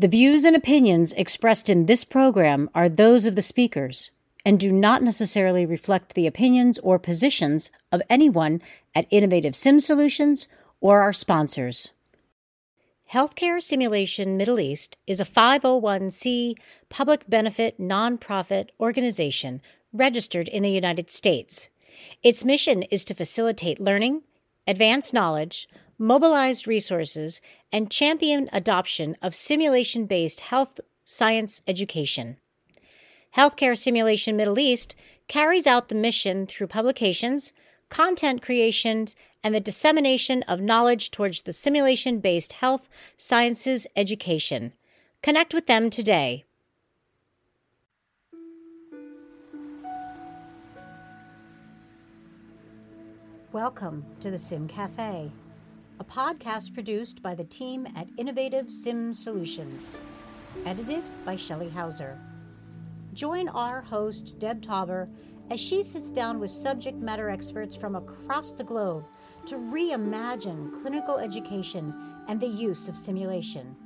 The views and opinions expressed in this program are those of the speakers and do not necessarily reflect the opinions or positions of anyone at Innovative Sim Solutions or our sponsors. Healthcare Simulation Middle East is a 501c public benefit nonprofit organization registered in the United States. Its mission is to facilitate learning, advance knowledge, mobilize resources, and champion adoption of simulation based health science education. Healthcare Simulation Middle East carries out the mission through publications, content creation, and the dissemination of knowledge towards the simulation based health sciences education. Connect with them today. Welcome to the Sim Cafe a podcast produced by the team at Innovative Sim Solutions, edited by Shelley Hauser. Join our host, Deb Tauber, as she sits down with subject matter experts from across the globe to reimagine clinical education and the use of simulation.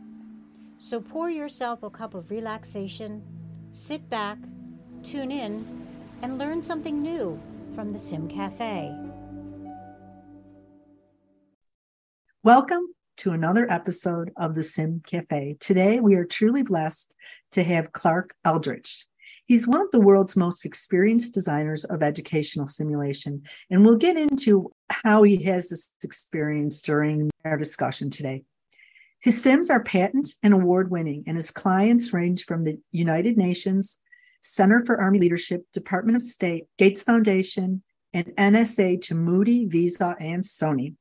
So pour yourself a cup of relaxation, sit back, tune in, and learn something new from the Sim Cafe. Welcome to another episode of the Sim Cafe. Today, we are truly blessed to have Clark Aldrich. He's one of the world's most experienced designers of educational simulation, and we'll get into how he has this experience during our discussion today. His Sims are patent and award winning, and his clients range from the United Nations, Center for Army Leadership, Department of State, Gates Foundation, and NSA to Moody, Visa, and Sony.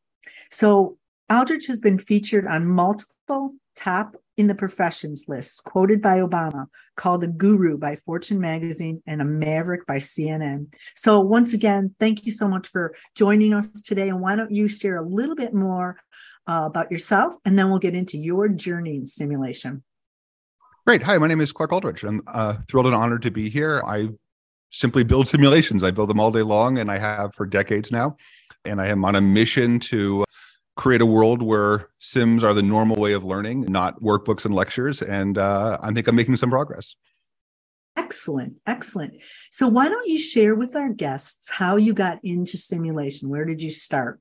So Aldrich has been featured on multiple top in the professions lists, quoted by Obama, called a guru by Fortune magazine, and a maverick by CNN. So, once again, thank you so much for joining us today. And why don't you share a little bit more uh, about yourself, and then we'll get into your journey in simulation. Great. Hi, my name is Clark Aldrich. I'm uh, thrilled and honored to be here. I simply build simulations. I build them all day long, and I have for decades now. And I am on a mission to create a world where sims are the normal way of learning not workbooks and lectures. And uh, i think i'm making some progress. Excellent excellent. So why don't you share with our guests how you got into simulation? Where did you start?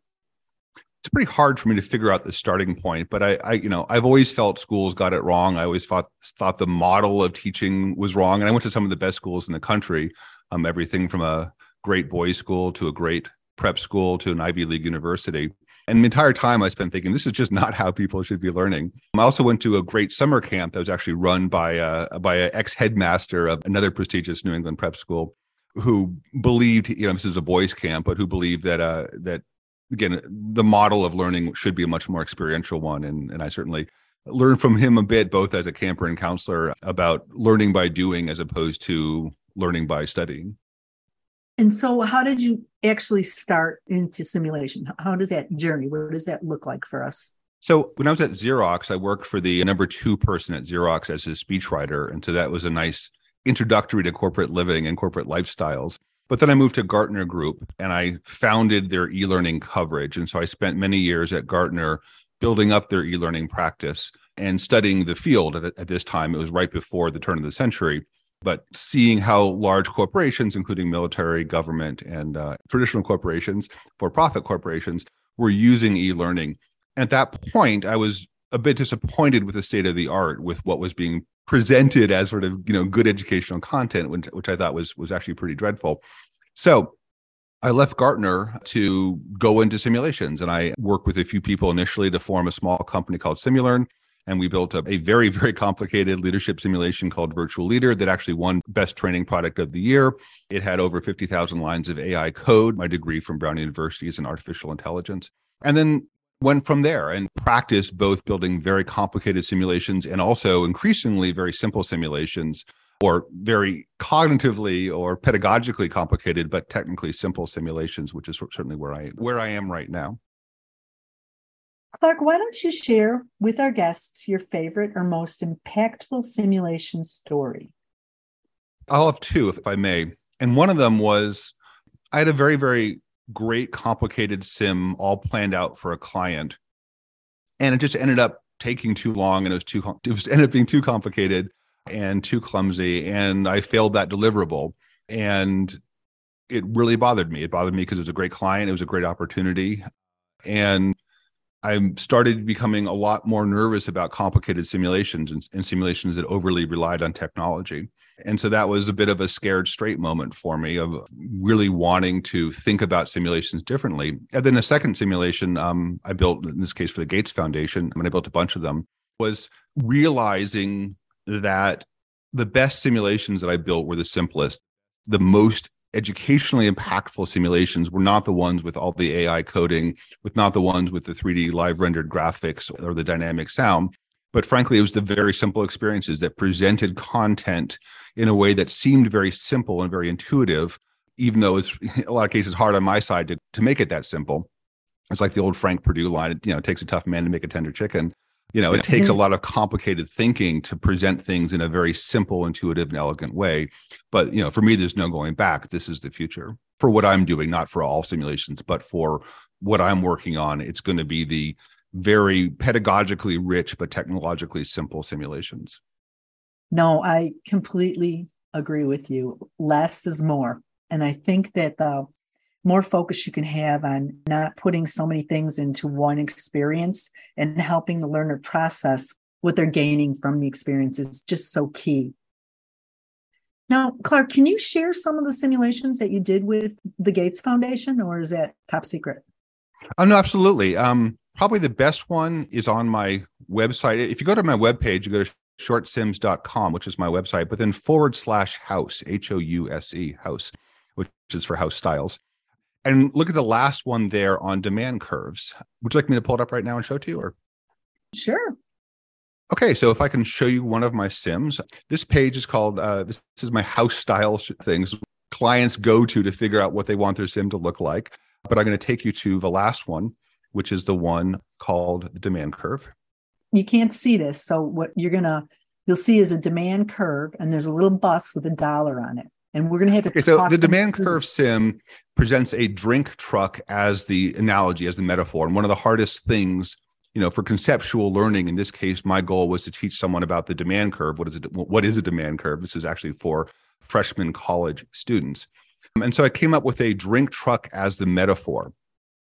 It's pretty hard for me to figure out the starting point but I, I you know i've always felt schools got it wrong. I always thought thought the model of teaching was wrong. And i went to some of the best schools in the country um, everything from a great boys school to a great prep school to an ivy league university and the entire time I spent thinking, this is just not how people should be learning. I also went to a great summer camp that was actually run by a, by an ex headmaster of another prestigious New England prep school who believed, you know, this is a boys camp, but who believed that, uh, that again, the model of learning should be a much more experiential one. And, and I certainly learned from him a bit, both as a camper and counselor, about learning by doing as opposed to learning by studying. And so, how did you actually start into simulation? How does that journey? What does that look like for us? So, when I was at Xerox, I worked for the number two person at Xerox as his speechwriter. And so that was a nice introductory to corporate living and corporate lifestyles. But then I moved to Gartner Group and I founded their e learning coverage. And so I spent many years at Gartner building up their e learning practice and studying the field at, at this time. It was right before the turn of the century but seeing how large corporations, including military, government, and uh, traditional corporations, for profit corporations, were using e learning. At that point, I was a bit disappointed with the state of the art with what was being presented as sort of you know good educational content which, which i thought was was actually pretty dreadful so I left Gartner to go into simulations and I worked with a few people initially to form a small company called Simulearn and we built a, very, very complicated leadership simulation called Virtual Leader that actually won Best Training Product of the Year. It had over 50,000 lines of AI code. My degree from Brown University is in artificial intelligence. And then went from there and practiced both building very complicated simulations and also increasingly very simple simulations or very cognitively or pedagogically complicated but technically simple simulations which is certainly where i where i am right now Clark, why don't you share with our guests your favorite or most impactful simulation story? I'll have two, if I may. And one of them was I had a very, very great, complicated sim all planned out for a client. And it just ended up taking too long and it was too it was ended up being too complicated and too clumsy and I failed that deliverable and it really bothered me. It bothered me because it was a great client, it was a great opportunity and I started becoming a lot more nervous about complicated simulations and, and, simulations that overly relied on technology. And so that was a bit of a scared straight moment for me of really wanting to think about simulations differently. And then the second simulation um, I built, in this case for the Gates Foundation, I mean, I built a bunch of them, was realizing that the best simulations that I built were the simplest, the most educationally impactful simulations were not the ones with all the AI coding, with not the ones with the 3D live rendered graphics or the dynamic sound. But frankly, it was the very simple experiences that presented content in a way that seemed very simple and very intuitive, even though it's in a lot of cases hard on my side to, to make it that simple. It's like the old Frank Perdue line, you know, it takes a tough man to make a tender chicken you know it takes a lot of complicated thinking to present things in a very simple intuitive and elegant way. But you know for me there's no going back. This is the future for what i'm doing not for all simulations but for what i'm working on. It's going to be the very pedagogically rich but technologically simple simulations. No i completely agree with you. Less is more. And i think that the more focus you can have on not putting so many things into one experience and helping the learner process what they're gaining from the experience is just so key. Now, Clark, can you share some of the simulations that you did with the Gates Foundation, or is that top secret? Oh, no, absolutely. Um, probably the best one is on my website. If you go to my webpage, you go to shortsims.com, which is my website, but then forward slash house, H O U S E, house, which is for house styles. And look at the last one there on demand curves. Would you like me to pull it up right now and show it to you or? Sure. Okay, so if I can show you one of my sims, this page is called, uh, this, this is my house style things clients go to to figure out what they want their sim to look like. But I'm going to take you to the last one, which is the one called the demand curve. You can't see this. So what you're going to, you'll see is a demand curve and there's a little bus with a dollar on it and we're going to have to. Okay, so the demand curve sim presents a drink truck as the analogy, as the metaphor, and one of the hardest things, you know, for conceptual learning. In this case, my goal was to teach someone about the demand curve. What is it? What is a demand curve? This is actually for freshman college students, and so I came up with a drink truck as the metaphor.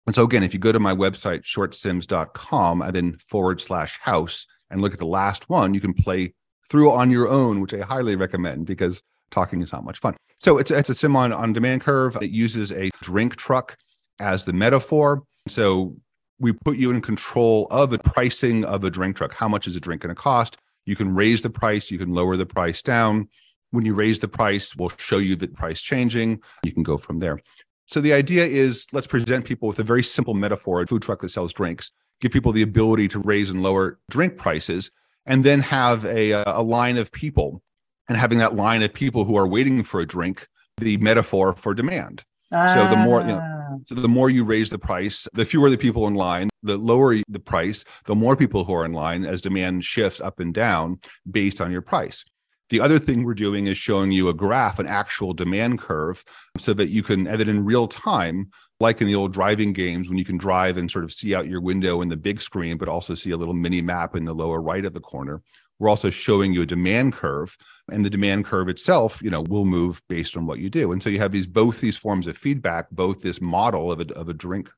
And so again, if you go to my website shortsims.com and then forward slash house and look at the last one, you can play through on your own, which I highly recommend because talking is not much fun. So it's it's a sim on on demand curve. It uses a drink truck as the metaphor. So we put you in control of the pricing of a drink truck. How much is a drink going to cost? You can raise the price, you can lower the price down. When you raise the price, we'll show you the price changing. You can go from there. So the idea is let's present people with a very simple metaphor, a food truck that sells drinks, give people the ability to raise and lower drink prices, and then have a, a line of people and having that line of people who are waiting for a drink the metaphor for demand ah. so the more you know ah. so the more you raise the price the fewer the people in line the lower the price the more people who are in line as demand shifts up and down based on your price the other thing we're doing is showing you a graph, an actual demand curve, so that you can edit in real time, like in the old driving games, when you can drive and sort of see out your window in the big screen, but also see a little mini map in the lower right of the corner. We're also showing you a demand curve, and the demand curve itself, you know, will move based on what you do. And so you have these both these forms of feedback, both this model of a, of a drink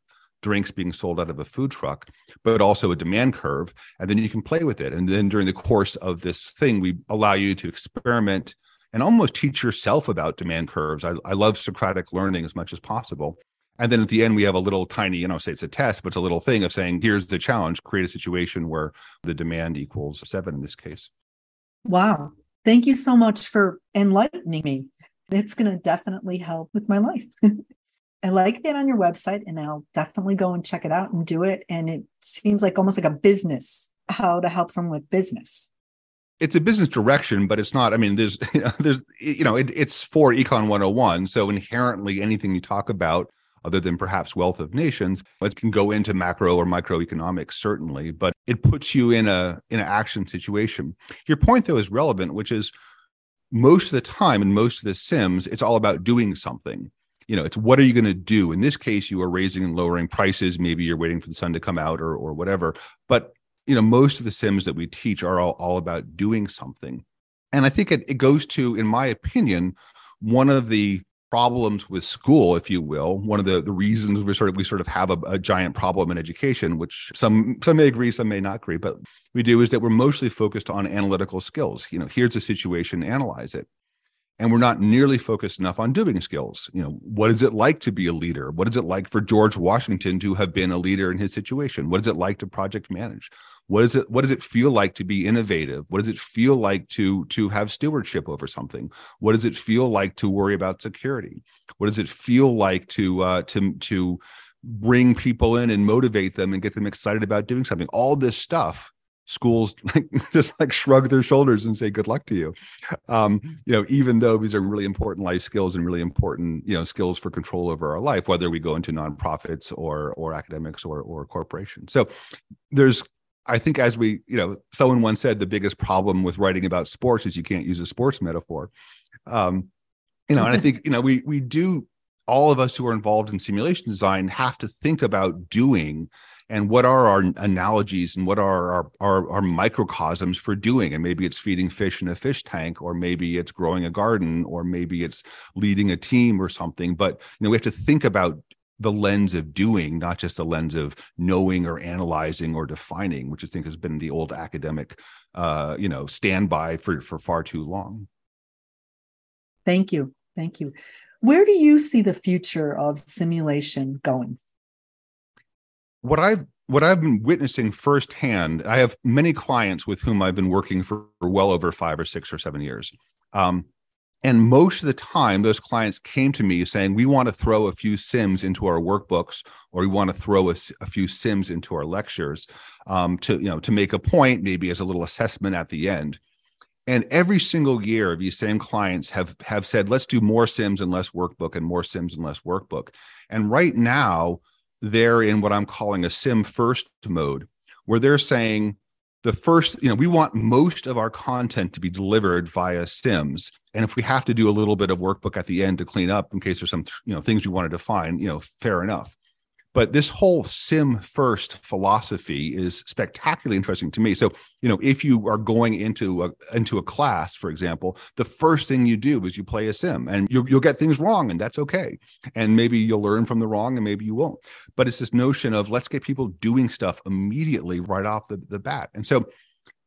drinks being sold out of a food truck, but also a demand curve. And then you can play with it. And then during the course of this thing, we allow you to experiment and almost teach yourself about demand curves. I, I love Socratic learning as much as possible. And then at the end, we have a little tiny, you know, say it's a test, but it's a little thing of saying, here's the challenge, create a situation where the demand equals seven in this case. Wow. Thank you so much for enlightening me. It's going to definitely help with my life. I like that on your website, and I'll definitely go and check it out and do it. And it seems like almost like a business, how to help someone with business it's a business direction, but it's not. I mean, there's, there's, you know, it, it's for Econ 101. So inherently, anything you talk about other than perhaps wealth of nations. It can go into macro or microeconomics, certainly, but it puts you in a in an action situation. Your point, though, is relevant, which is most of the time in most of the sims, it's all about doing something. You know, it's what are you going to do? In this case, you are raising and lowering prices. Maybe you're waiting for the sun to come out or or whatever. But you know, most of the sims that we teach are all, all about doing something. And I think it, it goes to, in my opinion, one of the problems with school, if you will. One of the, the reasons we sort of we sort of have a, a, giant problem in education, which some some may agree, some may not agree, but we do is that we're mostly focused on analytical skills. You know, here's a situation, analyze it and we're not nearly focused enough on doing skills. You know what is it like to be a leader? What is it like for george washington to have been a leader in his situation? What is it like to project manage? What is it what does it feel like to be innovative? What does it feel like to to have stewardship over something? What does it feel like to worry about security? What does it feel like to uh to to bring people in and motivate them and get them excited about doing something? All this stuff schools like just like shrug their shoulders and say good luck to you um, you know even though these are really important life skills and really important you know skills for control over our life whether we go into nonprofits or or academics or or corporations so there's I think as we, you know, someone once said the biggest problem with writing about sports is you can't use a sports metaphor. Um, you know, and I think, you know, we we do all of us who are involved in simulation design have to think about doing and what are our analogies and what are our, our, our microcosms for doing and maybe it's feeding fish in a fish tank or maybe it's growing a garden or maybe it's leading a team or something but you know we have to think about the lens of doing, not just the lens of knowing or analyzing or defining, which I think has been the old academic, uh, you know, standby for for far too long. Thank you, thank you. Where do you see the future of simulation going? What I've what I've been witnessing firsthand, I have many clients with whom I've been working for well over five or six or seven years. Um, and most of the time, those clients came to me saying, We want to throw a few Sims into our workbooks, or we want to throw a, a few Sims into our lectures um, to, you know, to make a point, maybe as a little assessment at the end. And every single year, these same clients have have said, let's do more Sims and less workbook and more Sims and less workbook. And right now, they're in what I'm calling a sim first mode, where they're saying the first, you know, we want most of our content to be delivered via sims. And if we have to do a little bit of workbook at the end to clean up in case there's some, you know, things we want to define, you know, fair enough. But this whole sim first philosophy is spectacularly interesting to me. So, you know, if you are going into a into a class, for example, the first thing you do is you play a sim, and you'll, you'll get things wrong, and that's okay. And maybe you'll learn from the wrong, and maybe you won't. But it's this notion of let's get people doing stuff immediately right off the, the bat. And so,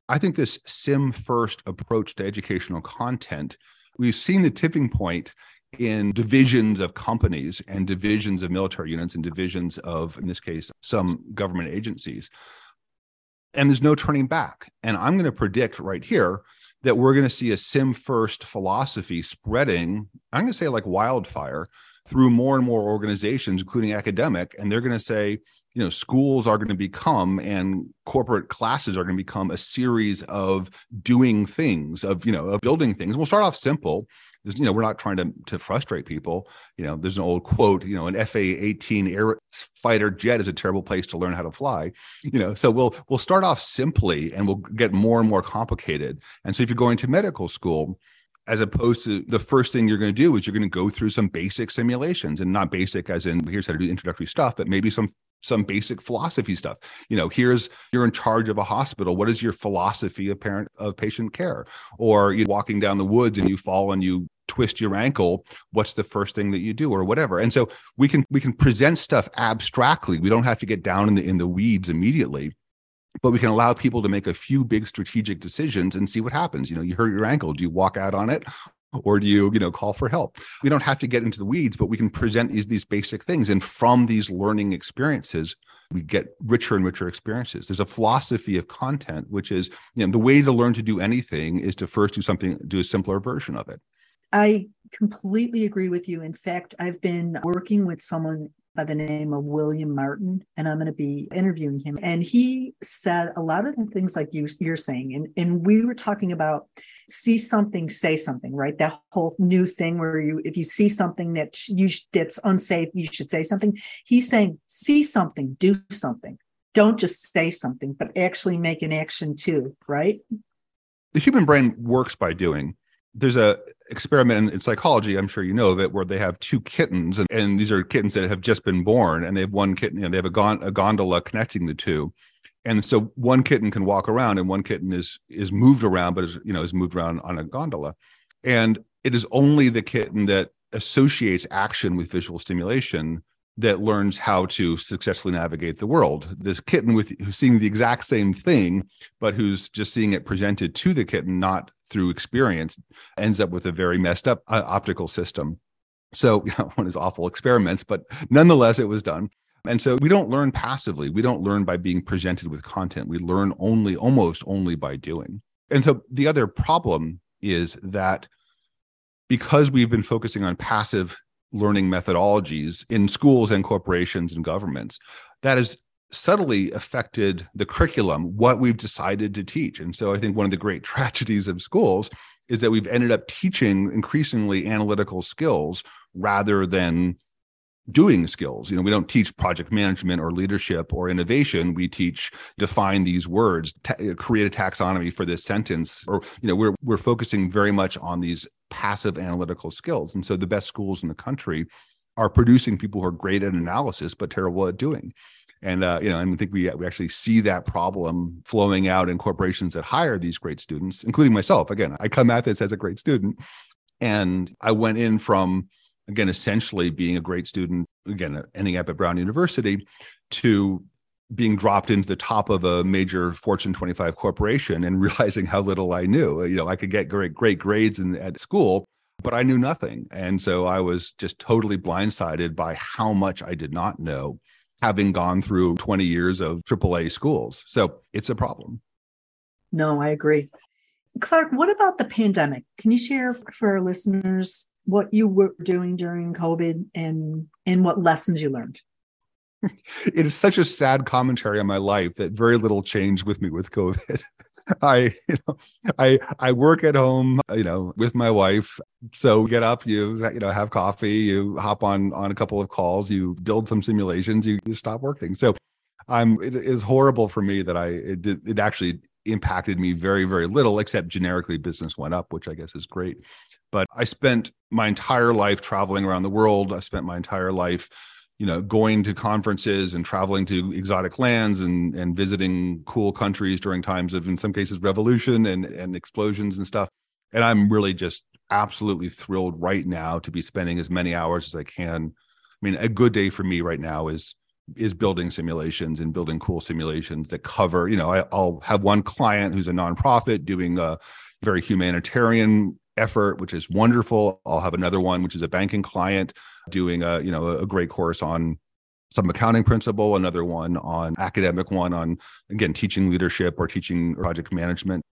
I think this sim first approach to educational content, we've seen the tipping point in divisions of companies and divisions of military units and divisions of, in this case, some government agencies. And there's no turning back. And I'm going to predict right here that we're going to see a sim first philosophy spreading, I'm going to say like wildfire through more and more organizations, including academic. And they're going to say, you know, schools are going to become and corporate classes are going to become a series of doing things, of, you know, of building things. We'll start off simple there's, you know, we're not trying to to frustrate people. You know, there's an old quote, you know, an FA-18 air fighter jet is a terrible place to learn how to fly. You know, so we'll we'll start off simply and we'll get more and more complicated. And so if you're going to medical school, as opposed to the first thing you're going to do is you're going to go through some basic simulations and not basic as in here's how to do introductory stuff but maybe some some basic philosophy stuff. You know, here's you're in charge of a hospital. What is your philosophy of parent of patient care? Or you're walking down the woods and you fall and you twist your ankle what's the first thing that you do or whatever and so we can we can present stuff abstractly we don't have to get down in the in the weeds immediately but we can allow people to make a few big strategic decisions and see what happens you know you hurt your ankle do you walk out on it or do you you know call for help? We don't have to get into the weeds but we can present these these basic things. And from these learning experiences we get richer and richer experiences. There's a philosophy of content which is you know the way to learn to do anything is to first do something do a simpler version of it. I completely agree with you. In fact i've been working with someone by the name of William Martin, and I'm going to be interviewing him. And he said a lot of the things like you, you're saying, and, and we were talking about see something, say something, right? That whole new thing where you, if you see something that you that's unsafe, you should say something. He's saying, see something, do something. Don't just say something, but actually make an action too, right? The human brain works by doing there's a experiment in psychology i'm sure you know of it where they have two kittens and, and these are kittens that have just been born and they have one kitten you know, they have a, gon- a gondola connecting the two and so one kitten can walk around and one kitten is is moved around but is you know is moved around on a gondola and it is only the kitten that associates action with visual stimulation that learns how to successfully navigate the world. This kitten with who's seeing the exact same thing, but who's just seeing it presented to the kitten, not through experience, ends up with a very messed up uh, optical system. So, you know, one is awful experiments, but nonetheless, it was done. And so we don't learn passively. We don't learn by being presented with content. We learn only, almost only by doing. And so the other problem is that because we've been focusing on passive learning methodologies in schools and corporations and governments, that has subtly affected the curriculum, what we've decided to teach. And so I think one of the great tragedies of schools is that we've ended up teaching increasingly analytical skills rather than doing skills. You know, we don't teach project management or leadership or innovation. We teach define these words, ta- create a taxonomy for this sentence, or you know, we're we're focusing very much on these passive analytical skills. And so the best schools in the country are producing people who are great at analysis but terrible at doing. And uh, you know, and I think we we actually see that problem flowing out in corporations that hire these great students, including myself. Again, I come at this as a great student, and I went in from again, essentially being a great student, again, ending up at Brown University, to being dropped into the top of a major Fortune 25 corporation and realizing how little I knew. You know, I could get great, great grades in, at school, but I knew nothing. And so I was just totally blindsided by how much I did not know, having gone through 20 years of AAA schools. So it's a problem. No, I agree. Clark, what about the pandemic? Can you share for our listeners what you were doing during COVID and and what lessons you learned. It is such a sad commentary on my life that very little changed with me with COVID. I, you know, I I work at home, you know, with my wife. So get up, you you know, have coffee, you hop on on a couple of calls, you build some simulations, you, you stop working. So I'm it is horrible for me that I it, it actually impacted me very very little except generically business went up which i guess is great but i spent my entire life traveling around the world i spent my entire life you know going to conferences and traveling to exotic lands and and visiting cool countries during times of in some cases revolution and and explosions and stuff. And i'm really just absolutely thrilled right now to be spending as many hours as i can. I mean a good day for me right now is is building simulations and building cool simulations that cover you know I, i'll have one client who's a nonprofit doing a very humanitarian effort which is wonderful i'll have another one which is a banking client doing a you know a great course on some accounting principle another one on academic one on again teaching leadership or teaching project management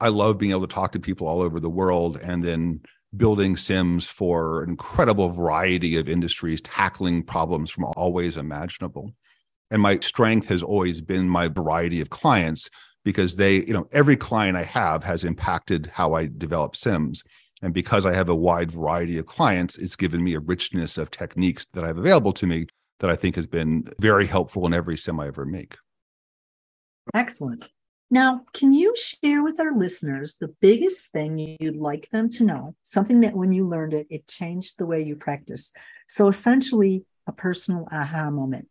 i love being able to talk to people all over the world and then building sims for an incredible variety of industries, tackling problems from all ways imaginable. And my strength has always been my variety of clients because they, you know, every client I have has impacted how I develop sims. And because I have a wide variety of clients, it's given me a richness of techniques that I have available to me that I think has been very helpful in every sim I ever make. Excellent. Now, can you share with our listeners the biggest thing you'd like them to know? Something that when you learned it, it changed the way you practice. So essentially, a personal aha moment.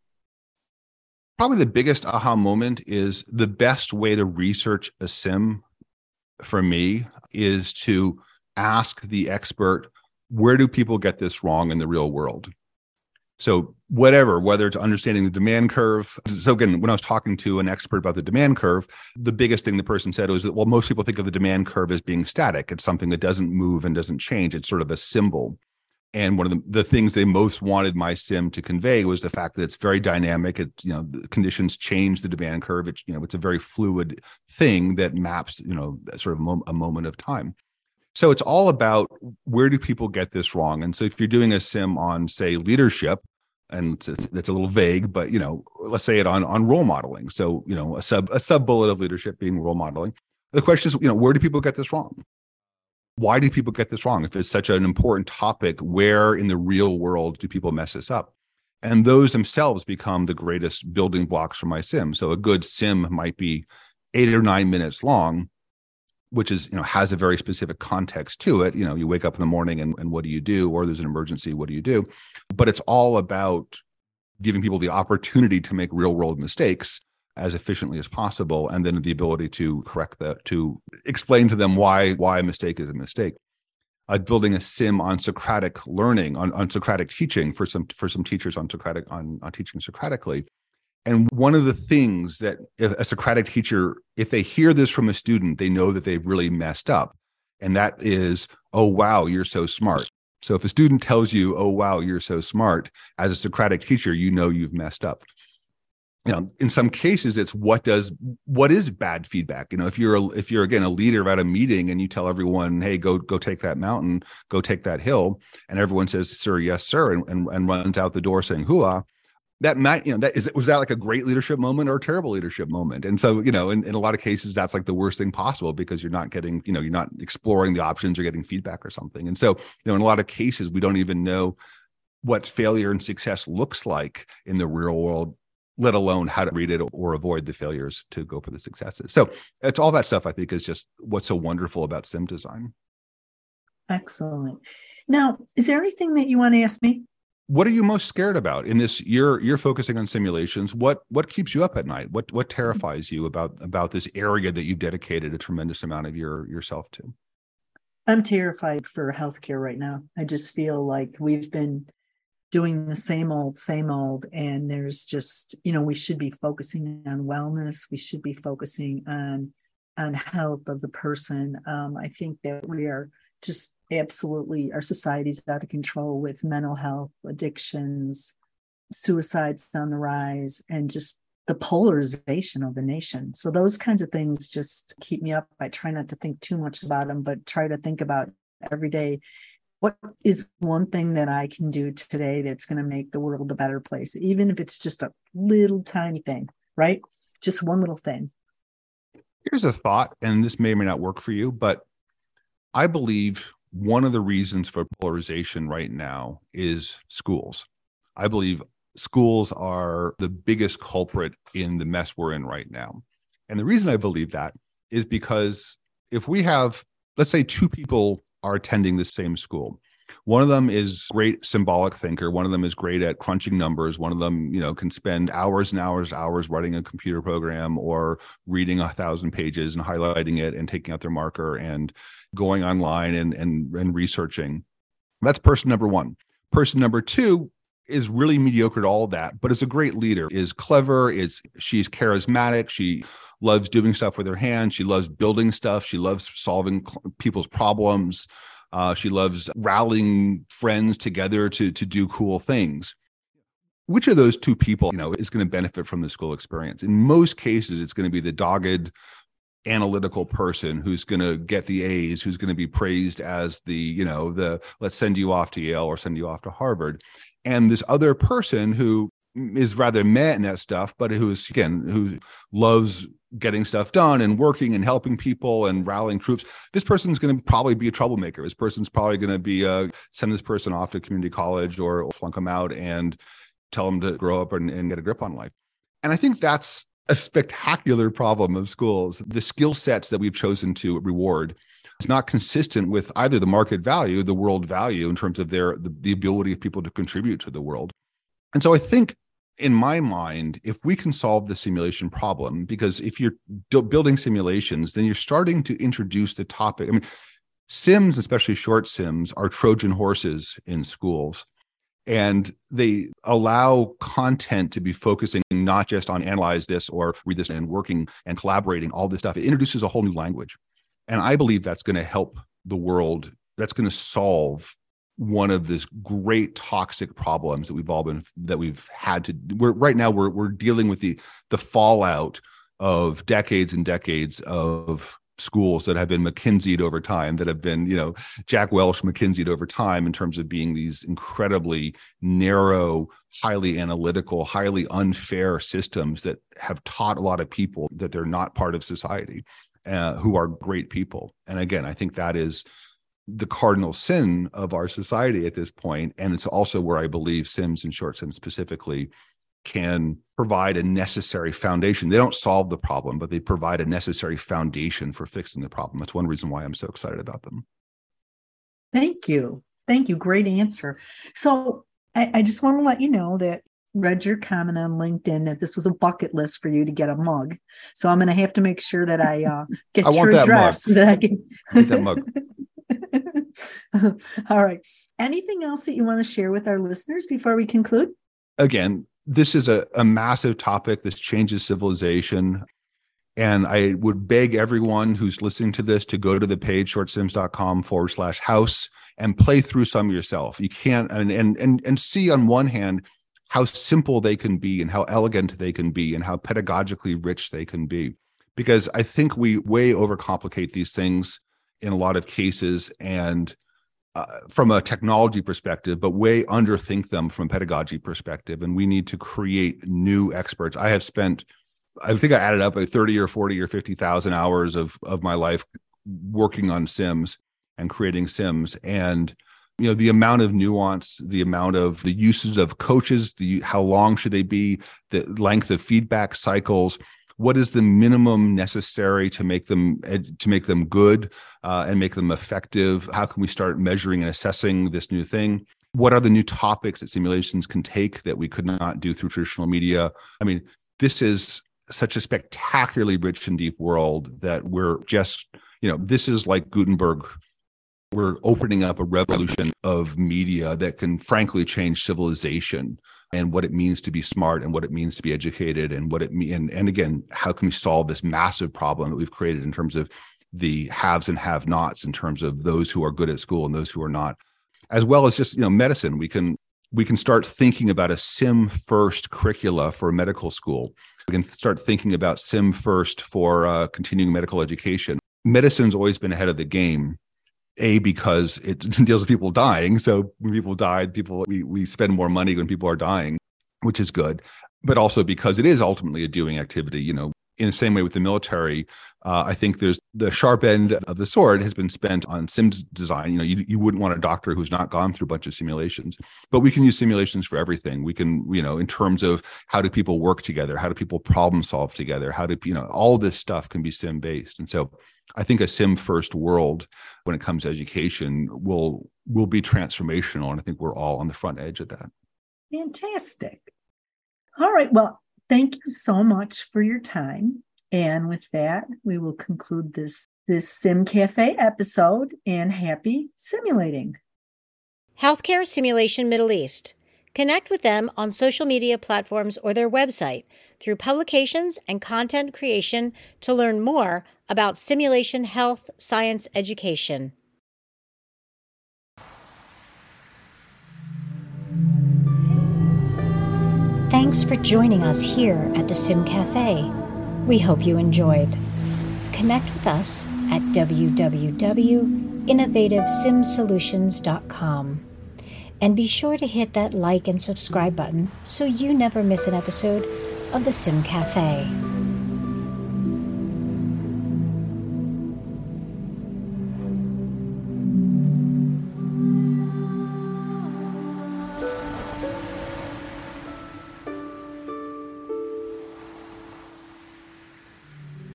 Probably the biggest aha moment is the best way to research a sim for me is to ask the expert, where do people get this wrong in the real world? So whatever, whether it's understanding the demand curve. So again, when I was talking to an expert about the demand curve, the biggest thing the person said was that, well, most people think of the demand curve as being static. It's something that doesn't move and doesn't change. It's sort of a symbol. And one of the, the things they most wanted my sim to convey was the fact that it's very dynamic. It, you know, conditions change the demand curve. It's, you know, it's a very fluid thing that maps, you know, sort of a moment of time. So it's all about where do people get this wrong? And so if you're doing a sim on, say, leadership, and it's, it's, a little vague, but you know, let's say it on on role modeling. So you know, a sub a sub bullet of leadership being role modeling. The question is, you know, where do people get this wrong? Why do people get this wrong? If it's such an important topic, where in the real world do people mess this up? And those themselves become the greatest building blocks for my sim. So a good sim might be eight or nine minutes long, which is you know has a very specific context to it you know you wake up in the morning and, and what do you do or there's an emergency what do you do but it's all about giving people the opportunity to make real world mistakes as efficiently as possible and then the ability to correct that to explain to them why why a mistake is a mistake. Uh, building a sim on socratic learning on, on socratic teaching for some for some teachers on socratic on, on teaching socratically. And one of the things that a socratic teacher if they hear this from a student they know that they've really messed up. And that is oh wow you're so smart. So if a student tells you oh wow you're so smart as a socratic teacher you know you've messed up you know in some cases it's what does what is bad feedback? You know if you're a, if you're again a leader at a meeting and you tell everyone hey go go take that mountain go take that hill and everyone says sir yes sir and, and, and runs out the door saying hooah that might you know that is was that like a great leadership moment or a terrible leadership moment? And so you know in, in a lot of cases that's like the worst thing possible because you're not getting you know you're not exploring the options or getting feedback or something. And so you know in a lot of cases we don't even know what failure and success looks like in the real world let alone how to read it or avoid the failures to go for the successes. So it's all that stuff I think is just what's so wonderful about sim design. Excellent. Now, is there anything that you want to ask me? What are you most scared about in this? You're you're focusing on simulations. What what keeps you up at night? What what terrifies you about about this area that you've dedicated a tremendous amount of your yourself to? I'm terrified for healthcare right now. I just feel like we've been doing the same old, same old. And there's just, you know, we should be focusing on wellness. We should be focusing on on health of the person. Um, I think that we are just absolutely our society's out of control with mental health, addictions, suicides on the rise, and just the polarization of the nation. So those kinds of things just keep me up. I try not to think too much about them, but try to think about every day what is one thing that I can do today that's going to make the world a better place, even if it's just a little tiny thing, right? Just one little thing. Here's a thought, and this may or may not work for you, but I believe one of the reasons for polarization right now is schools. I believe schools are the biggest culprit in the mess we're in right now. And the reason I believe that is because if we have, let's say, two people are attending the same school. One of them is great symbolic thinker. One of them is great at crunching numbers. One of them, you know, can spend hours and hours, and hours writing a computer program or reading a thousand pages and highlighting it and taking out their marker and going online and and, and researching. That's person number one. Person number two is really mediocre at all that, but is a great leader, is clever, is she's charismatic, she loves doing stuff with her hands, she loves building stuff, she loves solving people's problems. Uh, she loves rallying friends together to to do cool things. Which of those two people, you know, is going to benefit from the school experience? In most cases, it's going to be the dogged, analytical person who's going to get the A's, who's going to be praised as the, you know, the let's send you off to Yale or send you off to Harvard and this other person who is rather meh in that stuff, but who is again who loves getting stuff done and working and helping people and rallying troops. This person's going to probably be a troublemaker. This person's probably going to be uh, send this person off to community college or, or flunk them out and tell them to grow up and, and get a grip on life. And I think that's a spectacular problem of schools. The skill sets that we've chosen to reward it's not consistent with either the market value, the world value in terms of their the, the ability of people to contribute to the world. And so I think in my mind, if we can solve the simulation problem, because if you're building simulations, then you're starting to introduce the topic. I mean, sims, especially short sims, are Trojan horses in schools. And they allow content to be focusing not just on analyze this or read this and working and collaborating, all this stuff. It introduces a whole new language. And I believe that's going to help the world. That's going to solve one of this great toxic problems that we've all been that we've had to we're right now we're we're dealing with the the fallout of decades and decades of schools that have been McKinseyed over time, that have been, you know, Jack Welch McKinseyed over time in terms of being these incredibly narrow, highly analytical, highly unfair systems that have taught a lot of people that they're not part of society uh, who are great people. And again, I think that is the cardinal sin of our society at this point and it's also where i believe sims and short sims specifically can provide a necessary foundation they don't solve the problem but they provide a necessary foundation for fixing the problem that's one reason why i'm so excited about them thank you thank you great answer so i, I just want to let you know that read your comment on LinkedIn that this was a bucket list for you to get a mug. So I'm going to have to make sure that I uh, get I your that address mug. so that I can. I that mug. All right. Anything else that you want to share with our listeners before we conclude? Again, this is a, a massive topic. This changes civilization. And I would beg everyone who's listening to this to go to the page shortsims.com forward slash house and play through some yourself. You can't and and and and see on one hand how simple they can be and how elegant they can be and how pedagogically rich they can be. Because I think we way overcomplicate these things in a lot of cases and uh, from a technology perspective, but way underthink them from a pedagogy perspective. And we need to create new experts. I have spent, I think I added up like 30 or 40 or 50,000 hours of, of my life working on Sims and creating Sims. And, you know, the amount of nuance, the amount of the uses of coaches, the how long should they be, the length of feedback cycles, what is the minimum necessary to make them to make them good uh, and make them effective? How can we start measuring and assessing this new thing? What are the new topics that simulations can take that we could not do through traditional media? I mean this is such a spectacularly rich and deep world that we're just you know this is like gutenberg. We're opening up a revolution of media that can frankly change civilization and what it means to be smart and what it means to be educated and what it mean and, and again how can we solve this massive problem that we've created in terms of the haves and have nots in terms of those who are good at school and those who are not as well as just you know medicine. We can we can start thinking about a sim first curricula for medical school. We can start thinking about sim first for uh, continuing medical education. Medicine's always been ahead of the game a because it deals with people dying. So when people die people we, we spend more money when people are dying which is good. But also because it is ultimately a doing activity you know in the same way with the military uh, i think there's the sharp end of the sword has been spent on sim design. You know you, you wouldn't want a doctor who's not gone through a bunch of simulations but we can use simulations for everything. We can you know in terms of how do people work together? How do people problem solve together? How do you know all this stuff can be sim based and so I think a sim first world when it comes to education will will be transformational and I think we're all on the front edge of that. Fantastic. All right, well, thank you so much for your time and with that we will conclude this this Sim Cafe episode and happy simulating. Healthcare Simulation Middle East. Connect with them on social media platforms or their website through publications and content creation to learn more about simulation health science education. Thanks for joining us here at the Sim Cafe. We hope you enjoyed. Connect with us at www.innovativesimsolutions.com. And be sure to hit that like and subscribe button so you never miss an episode of the Sim Cafe.